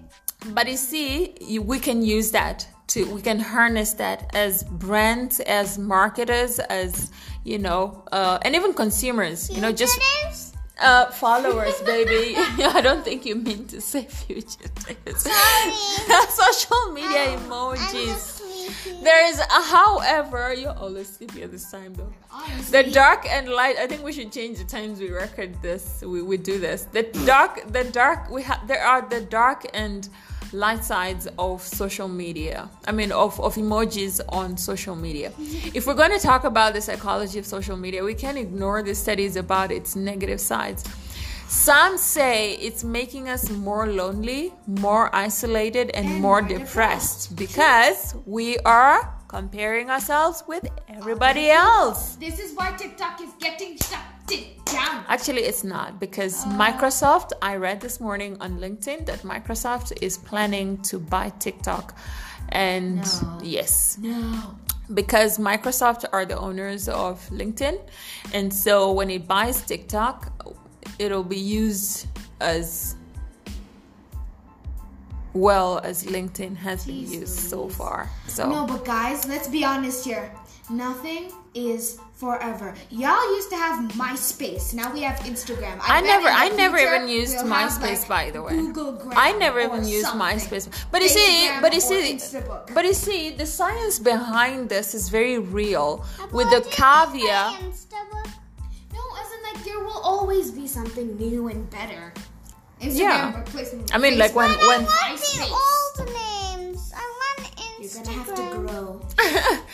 But you see, you, we can use that to, we can harness that as brands, as marketers, as, you know, uh, and even consumers, you know, just uh, followers, baby. I don't think you mean to say fugitives. Sorry. Social media I'm emojis. There is, a, however, you're always sleepy at this time though. The dark and light. I think we should change the times we record this. We, we do this. The dark, the dark. We have there are the dark and light sides of social media. I mean, of of emojis on social media. If we're going to talk about the psychology of social media, we can't ignore the studies about its negative sides. Some say it's making us more lonely, more isolated, and, And more more depressed because we are comparing ourselves with everybody else. This is why TikTok is getting shut. Actually, it's not because Microsoft, I read this morning on LinkedIn that Microsoft is planning to buy TikTok. And No. yes, No. because Microsoft are the owners of LinkedIn. And so when it buys TikTok, it'll be used as well as LinkedIn has been used so far. So No, but guys, let's be honest here. Nothing is forever. Y'all used to have MySpace. Now we have Instagram. I bet never, in the I never even used we'll MySpace, like, by the way. Google I never or even used something. MySpace. But you see, but you see, Instabook. but you see, the science behind this is very real. With the What did you say, caveat, No, as in like there will always be something new and better. Instagram Yeah. replacement. I mean, like when But I when. want MySpace. the old names. I want Instagram. You're gonna have to grow.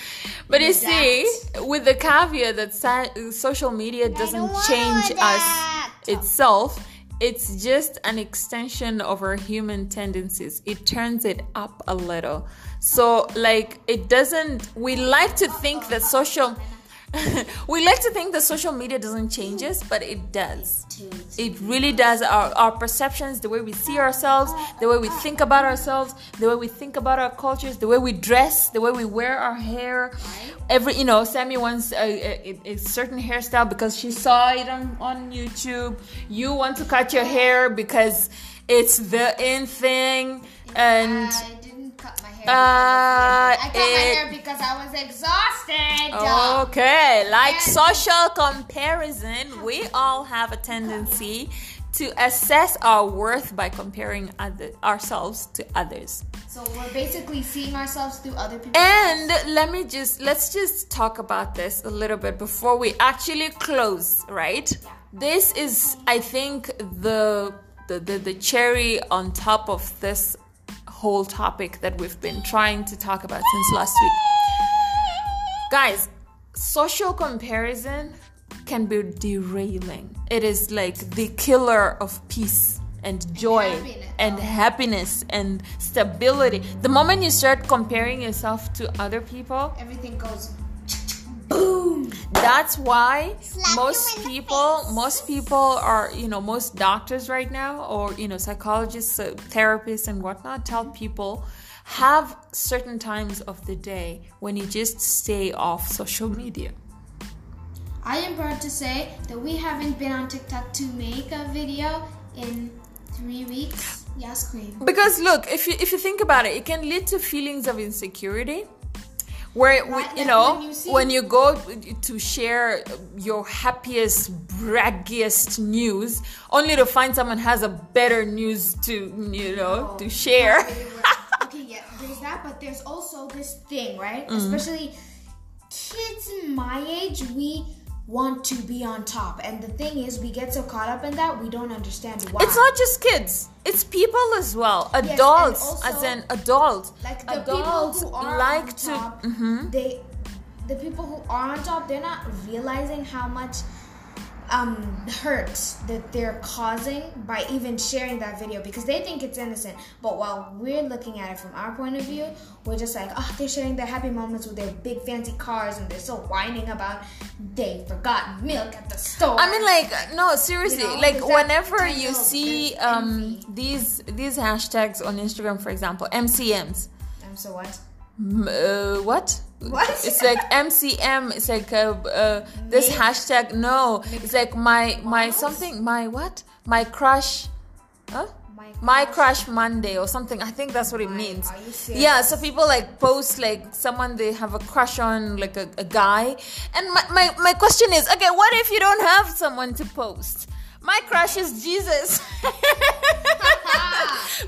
but you Adapt. see, with the caveat that sa- social media doesn't change us itself, it's just an extension of our human tendencies. It turns it up a little. So, like, it doesn't, we like to think that social. we like to think that social media doesn't change us, but it does. It really does. Our, our perceptions, the way we see ourselves, the way we think about ourselves, the way we think about our cultures, the way we dress, the way we wear our hair. Every, you know, Sammie wants a, a, a certain hairstyle because she saw it on, on YouTube. You want to cut your hair because it's the in thing. And I didn't cut my hair. Uh, because of the- I cut my it- hair because I was exhausted. Okay, like And- social comparison, we all have a tendency to assess our worth by comparing other, ourselves to others. So we're basically seeing ourselves through other people. And let me just let's just talk about this a little bit before we actually close, right? Yeah. this is I think the the, the, the cherry on top of this whole topic that we've been trying to talk about since last week. Guys, social comparison can be derailing. It is like the killer of peace and joy happiness. and happiness and stability. The moment you start comparing yourself to other people, Everything goes boom. that's why Slap most people most people are you know most doctors right now or you know psychologists uh, therapists and whatnot tell people have certain times of the day when you just stay off social media I am proud to say that we haven't been on TikTok to make a video in three weeks. Yes, Queen. because look if you if you think about it it can lead to feelings of insecurity where we, Right, you know when you when you go to share your happiest braggiest news only to find someone has a better news to you know to share okay, yeah, there's that, but there's also this thing, right? Mm. Especially kids my age, we want to be on top. And the thing is, we get so caught up in that, we don't understand why. It's not just kids. It's people as well. Adults, also- as in adults. like the adults people who are like on to. top, Mhm. they the people who are on top they're not realizing how much um hurt that they're causing by even sharing that video because they think it's innocent but while we're looking at it from our point of view we're just like oh they're sharing their happy moments with their big fancy cars and they're so whining about they forgot milk at the store I mean, like, no, seriously. You know, like, whenever you see um these these hashtags on Instagram, for example, MCMs. um, so what M- uh, what? What? It's like MCM. It's like uh, uh, this Make- hashtag. No, it's like my my something. My what? My crush. Huh? My My crush. crush Monday or something. I think that's what it My- means. are you serious? Yeah. So people like post like someone they have a crush on, like a, a guy. And my, my my question is, okay, what if you don't have someone to post? My crush is Jesus.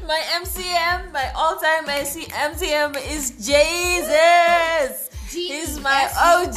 my MCM, my all-time MC, MCM is Jesus. He's my OG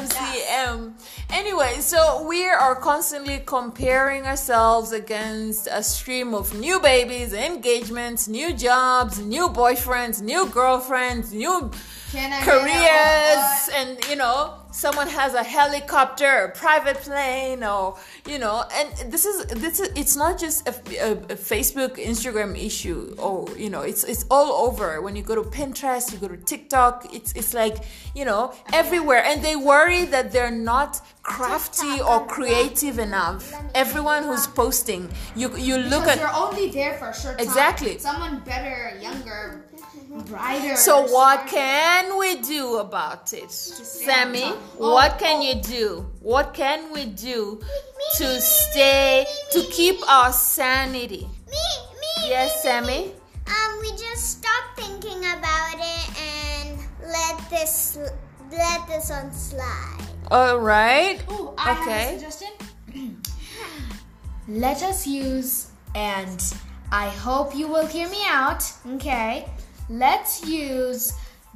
MCM. Anyway, so we are constantly comparing ourselves against a stream of new babies, engagements, new jobs, new boyfriends, new girlfriends, new Can I get a careers, and you know, someone has a helicopter, a private plane, or you know, and this is this is it's not just a, a, a Facebook, Instagram issue, or you know, it's it's all over. When you go to Pinterest, you go to TikTok, it's it's like you know everywhere, and they worry that they're not crafty or creative enough. Everyone who's posting, you you look because at you're only there for a short time. Exactly. Someone better, younger, brighter. So what smarter. can we do about it? Sammie. Oh, what can oh. you do? What can we do to stay to keep our sanity? Me, me. Yes, me, Sammie? me. Um, we just stop thinking about it and let this let this one slide. All right. Ooh, I have Okay. a suggestion. Let us use, and I hope you will hear me out. Okay, let's use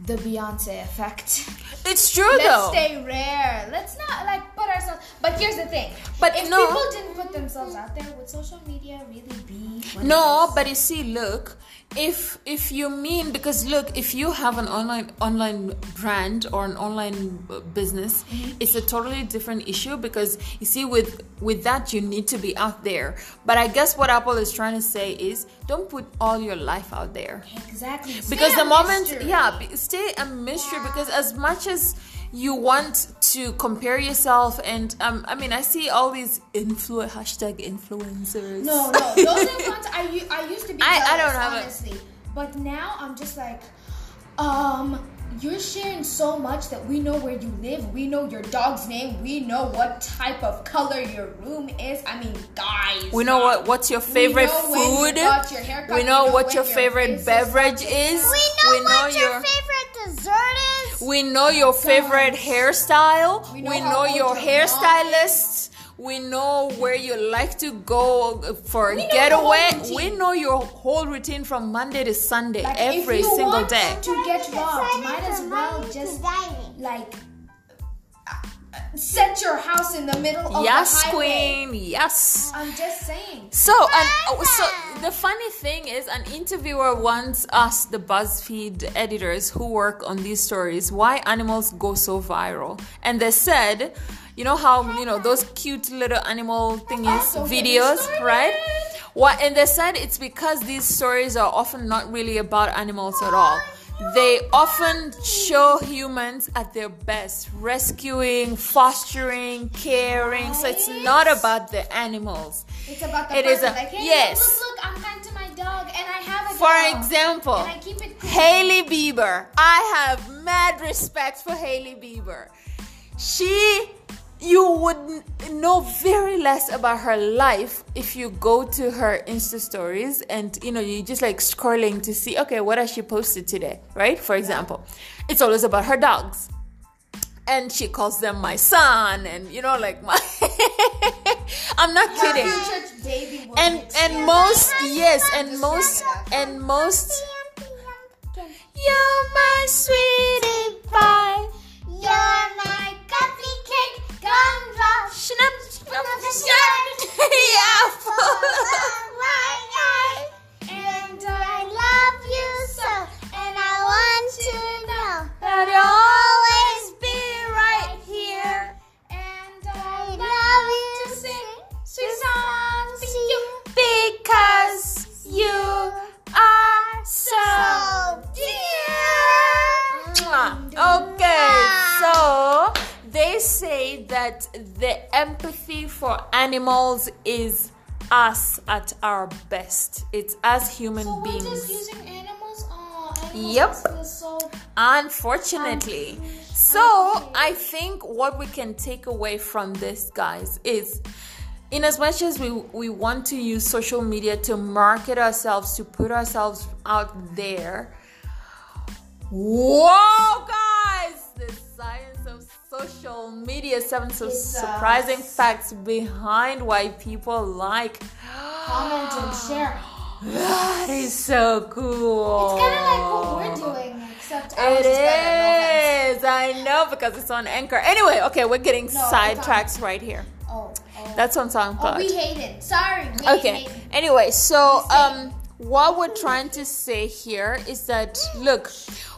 the Beyonce effect. It's true Let's though. stay rare. Let's not like ourselves. But here's the thing. But if no. people didn't put themselves out there, would social media really be? No, but you see, look, if if you mean because look, if you have an online online brand or an online business, mm-hmm. it's a totally different issue because you see, with with that you need to be out there. But I guess what Apple is trying to say is, don't put all your life out there exactly because Stay the moment mystery. yeah stay a mystery because as much as you want to compare yourself and um, i mean i see all these influ hashtag influencers No, no, those influencers. I used to be. I- I don't have it. honestly, but now I'm just like, um, you're sharing so much that we know where you live, we know your dog's name, we know what type of color your room is. I mean, guys. we know what uh, what's your favorite know when you food got your haircut, we we know know what your your favorite face is beverage touching is down. We know what your, favorite dessert is. we know your favorite hairstyle we We know, know your your hairstylists we know where you like to go for a We getaway your whole routine. we know your whole routine from monday to sunday Like, every if you single want day to get Excited robbed, might as well just like set your house in the middle of yes, the highway. queen. Yes. I'm just saying. So, and oh, so the funny thing is, an interviewer once asked the BuzzFeed editors who work on these stories why animals go so viral, and they said, you know how you know those cute little animal thingies videos, right? What and they said it's because these stories are often not really about animals at all. They often show humans at their best, rescuing, fostering, caring. So it's not about the animals. It's about the It is person. a- like, hey, yes. look, look, I'm kind to my dog, and I have a For dog. example, and I keep it cool. Hailey Bieber. I have mad respect for Hailey Bieber. She, you would know very less about her life if you go to her Insta stories and you know you just like scrolling to see okay what has she posted today, right? For example, it's always about her dogs. And she calls them my son, and you know, like my. I'm not Her kidding and and most yes and most and most you're my sweetie pie You're my snap snap snap yeah And I love you so, and I want to know that you'll always be right here And I love to sing songs to you. because you are So dear. Okay, so they say that the empathy for animals is us at our best. It's us human So we're beings. just using animals. Oh, animals Yep. so Unfortunately. So I think what we can take away from this, guys, is in as much as we, we want to use social media to market ourselves, to put ourselves out there. Whoa, guys! The science of social media, seven so uh, surprising facts behind why people like. comment and share. That is so cool. It's kind of like what we're doing, except It is I know because it's on Anchor. Anyway, okay, we're getting it's on- sidetracks right here. Oh, oh. That's on SoundCloud. oh, we hate it. Sorry. We hate okay. it. Anyway, so um, what we're trying to say here is that look,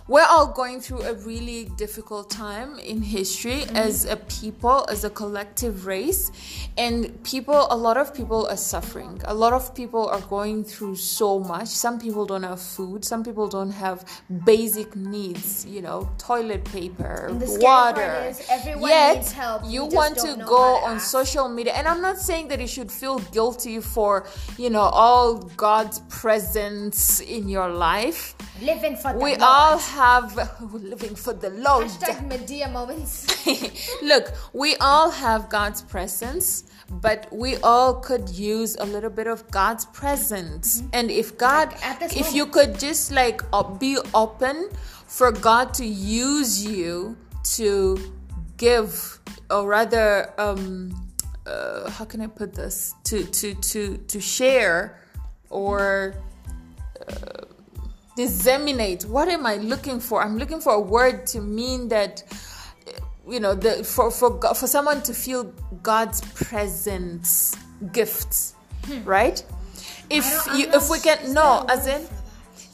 we're all going through a really difficult time in history mm-hmm. as a people, as a collective race, and people. A lot of people are suffering. A lot of people are going through so much. Some people don't have food. Some people don't have basic needs. You know, toilet paper, And the scary water. Yet needs help. you want to go on ask. social media and i'm not saying that you should feel guilty for you know all god's presence in your life Living for the we Lord. all have living for the lord Hashtag Medea moments. look we all have god's presence but we all could use a little bit of god's presence and if god Mm-hmm. Like, if you could just like uh, be open for god to use you to give or rather um uh, how can i put this to to to to share or uh, disseminate. What am i looking for? I'm looking for a word to mean that you know the for for for someone to feel god's presence gifts right? If Hmm. don't- I'm you if we can no as in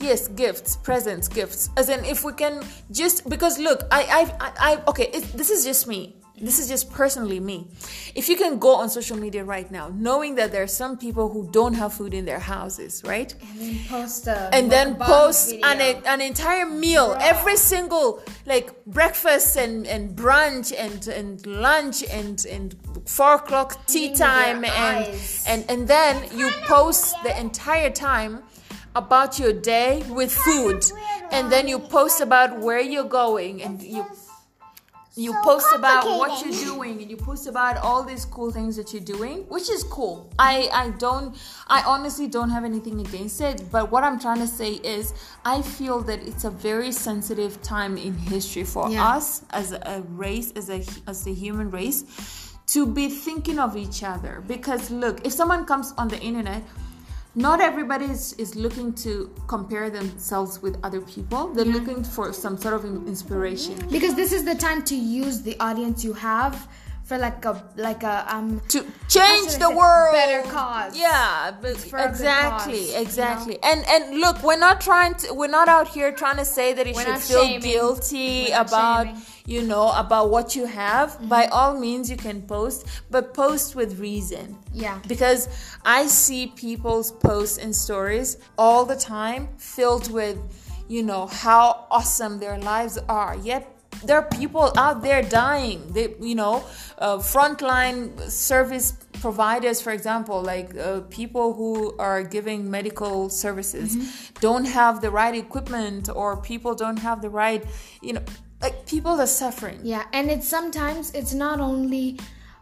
yes gifts presents gifts. As in if we can just because look i i i, I okay it, this is just me this is just personally me if you can go on social media right now knowing that there are some people who don't have food in their houses right And then post uh, a and then post video. an, an entire meal Bruh. every single like breakfast and, and brunch and, and lunch and and four o'clock tea your time and, eyes. and and then you post the entire time about your day with food and then you post about where you're going and you you so post about what you're doing and you post about all these cool things that you're doing which is cool. I i don't i honestly don't have anything against it but what i'm trying to say is i feel that it's a very sensitive time in history for Yeah. us as a race as a as the human race to be thinking of each other. Because look if someone comes on the internet not everybody is, is looking to compare themselves with other people. They're looking for some sort of inspiration. Because this is the time to use the audience you have for like a like a um to change the world better cause. yeah but for a good exactly you exactly and and look we're not trying to we're not out here trying to say that you We're should feel shaming. guilty We're about you know about what you have Mm-hmm. by all means you can post but post with reason Yeah. because i see people's posts and stories all the time filled with you know how awesome their lives are yet there are people out there dying. They you know uh, frontline service providers for example like uh, people who are giving medical services don't have the right equipment or people don't have the right you know like people are suffering. Yeah, and it's sometimes it's not only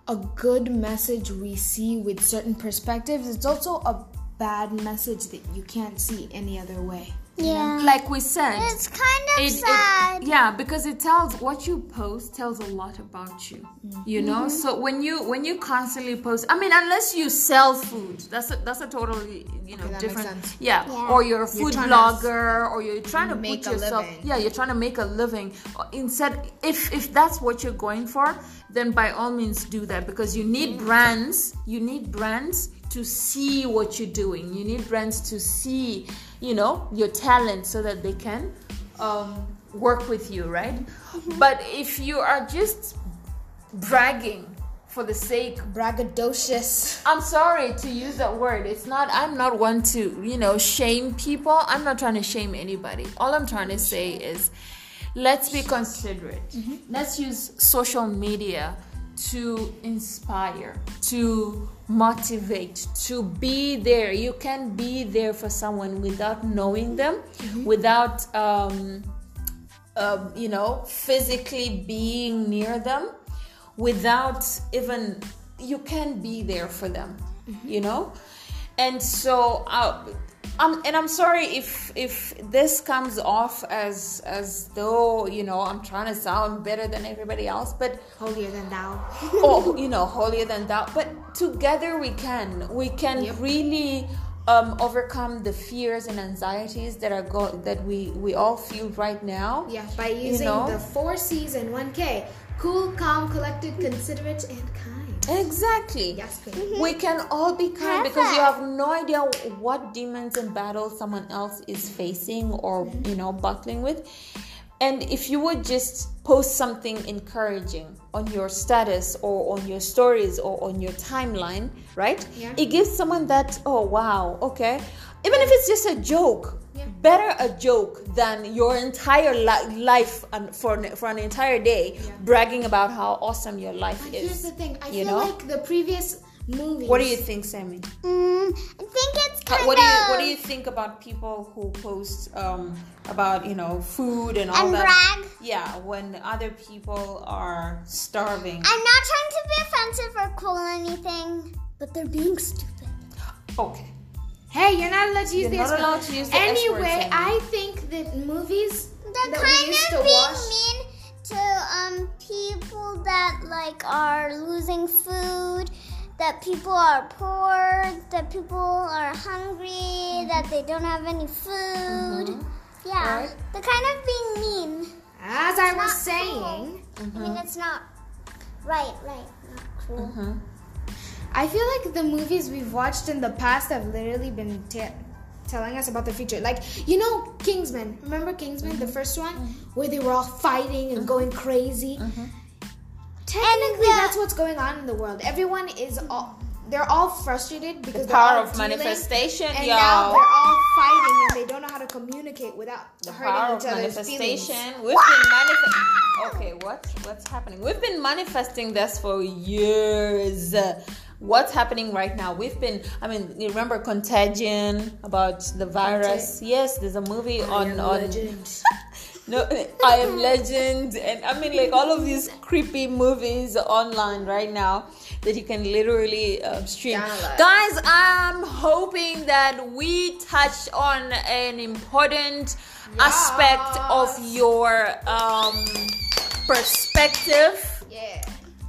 a good message we see with certain perspectives, it's also a bad message that you can't see any other way. Yeah. like we said It's kind of it- it- sad. yeah because it tells what you post tells a lot about you you know Mm-hmm. so when you when you constantly post i mean unless you sell food that's a that's a totally you know Okay, different yeah. Yeah. or you're a food trying to blogger or you're trying to make put a yourself living. yeah you're trying to make a living instead if if that's what you're going for then by all means do that because you need brands you need brands to see what you're doing you need brands to see you know your talent so that they can um, work with you right but if you are just bragging for the sake Braggadocious. I'm sorry to use that word. It's not, I'm not one to, you know, shame people. I'm not trying to shame anybody. All I'm trying to say is let's be considerate. Let's use social media to inspire, to motivate, to be there. You can be there for someone without knowing them, without, um, um, you know, physically being near them, without even you can be there for them, you know, and so uh, um, and I'm sorry if if this comes off as as though you know I'm trying to sound better than everybody else, but Holier than thou. oh, you know, holier than thou. But together we can. We can Yep. really um, overcome the fears and anxieties that are go- that we we all feel right now. Yeah, by using know? the four C's and one K. Cool, calm, collected, considerate, and kind. Exactly. Yes, queen. Mm-hmm. We can all be kind because you have no idea what demons and battles someone else is facing or mm-hmm. you know battling with. And if you would just post something encouraging on your status or on your stories or on your timeline, right? Yeah. It gives someone that, oh wow, okay. Even if it's just a joke, Yeah. better a joke than your entire li- life and for an, for an entire day bragging about how awesome your life But is. here's the thing. I you feel know? like the previous movies. What do you think, Sammie? Mm, I think it's Uh, kind what do you What do you think about people who post um, about you know food and all and that? brag. Yeah, when other people are starving. I'm not trying to be offensive or cool or anything, but they're being stupid. Okay. Hey, you're not allowed to use You're the not S word. allowed to use the S word, Anyway, Sammie. I think that movies They're that we kind used of to being watch. mean to um people that like are losing food, that people are poor, that people are hungry, mm-hmm. that they don't have any food. Mm-hmm. Yeah, Right. they're kind of being mean. As I was saying, cool. I mean, mm-hmm. it's not right, right, not cool. Mm-hmm. I feel like the movies we've watched in the past have literally been te- telling us about the future. Like, you know, Kingsman. Remember Kingsman, the mm-hmm. first one? Mm-hmm. Where they were all fighting and mm-hmm. going crazy? Technically, the- uh, that's what's going on in the world. Everyone is all. They're all frustrated because The power of manifestation, and y'all. now they're all fighting and they don't know how to communicate without The hurting power of each other's feelings. manifestation. We've been manifesting. Okay, what what's happening? We've been manifesting this for years. What's happening right now? We've been. I mean, you remember Contagion about the virus? Yes, there's a movie on on. No, I am legend, and I mean like all of these creepy movies online right now that you can literally uh, stream. Download. Guys, I'm hoping that we touch on an important aspect of your um, perspective.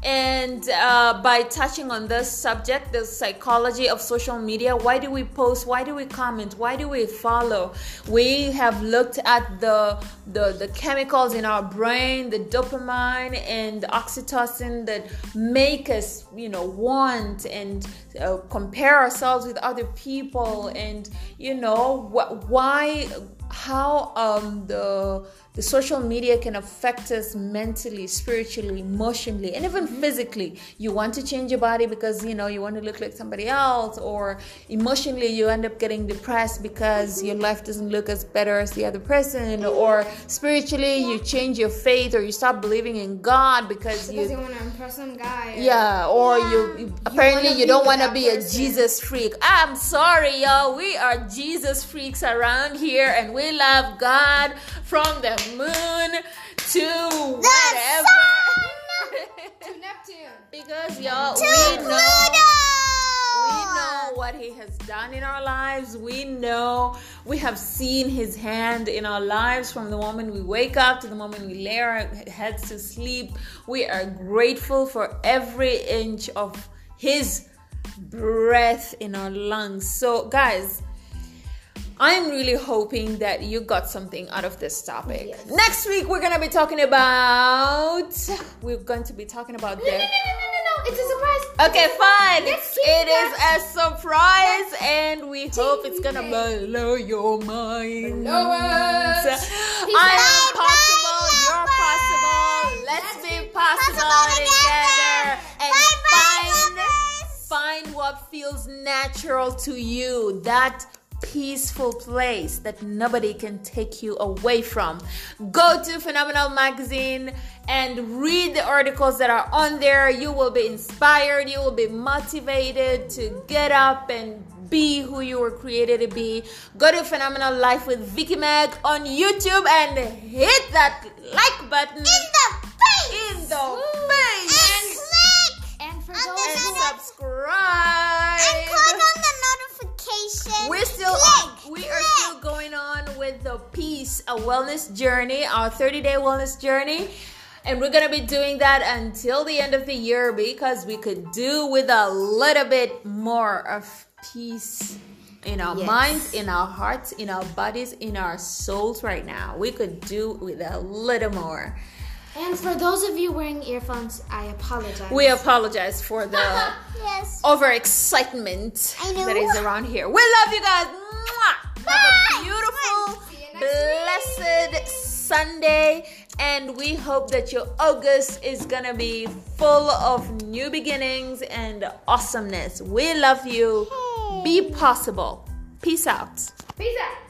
And uh, by touching on this subject the psychology of social media why do we post? Why do we comment? Why do we follow? We have looked at the the, the chemicals in our brain the dopamine and the oxytocin that make us you know want and uh, compare ourselves with other people and you know wh- why how um, the the social media can affect us mentally, spiritually, emotionally, and even mm-hmm. physically. You want to change your body because you know you want to look like somebody else, or emotionally you end up getting depressed because your life doesn't look as better as the other person, or spiritually you change your faith or you stop believing in God because, Because you you want to impress some guy. or- yeah, or you, you apparently you don't want to be a. Jesus freak. I'm sorry, y'all. We are Jesus freaks around here, and we love God from the moon to whatever. To Neptune. because y'all, To we know. We know what he has done in our lives. We know we have seen his hand in our lives from the moment we wake up to the moment we lay our heads to sleep. We are grateful for every inch of his breath in our lungs. So, guys, I'm really hoping that you got something out of this topic. Yes. Next week, we're gonna be talking about. We're going to be talking about No, no, no, no, no, no, no. It's a surprise. Okay, fine. It is a surprise, and we hope it's gonna blow your mind. Blow us. I am possible. You're possible. Let's be possible together and find find what feels natural to you. That peaceful place that nobody can take you away from. Go to Phenomenal Magazine and read the articles that are on there. You will be inspired, you will be motivated to get up and be who you were created to be. Go to Phenomenal Life with Vicky Meg on YouTube and hit that like button In the face! in the face. And face click! And for those and who subscribe. And click on the notification. We're still Click, we are still going on with the peace a wellness journey, our 30 day wellness journey. And we're gonna be doing that until the end of the year because we could do with a little bit more of peace in our Yes. minds, in our hearts, in our bodies, in our souls right now. We could do with a little more. And for those of you wearing earphones, I apologize. We apologize for the Yes. overexcitement that is around here. We love you guys. Mwah! Have a beautiful, See you next blessed Sunday. And we hope that your August is gonna be full of new beginnings and awesomeness. We love you. Be possible. Peace out. Peace out.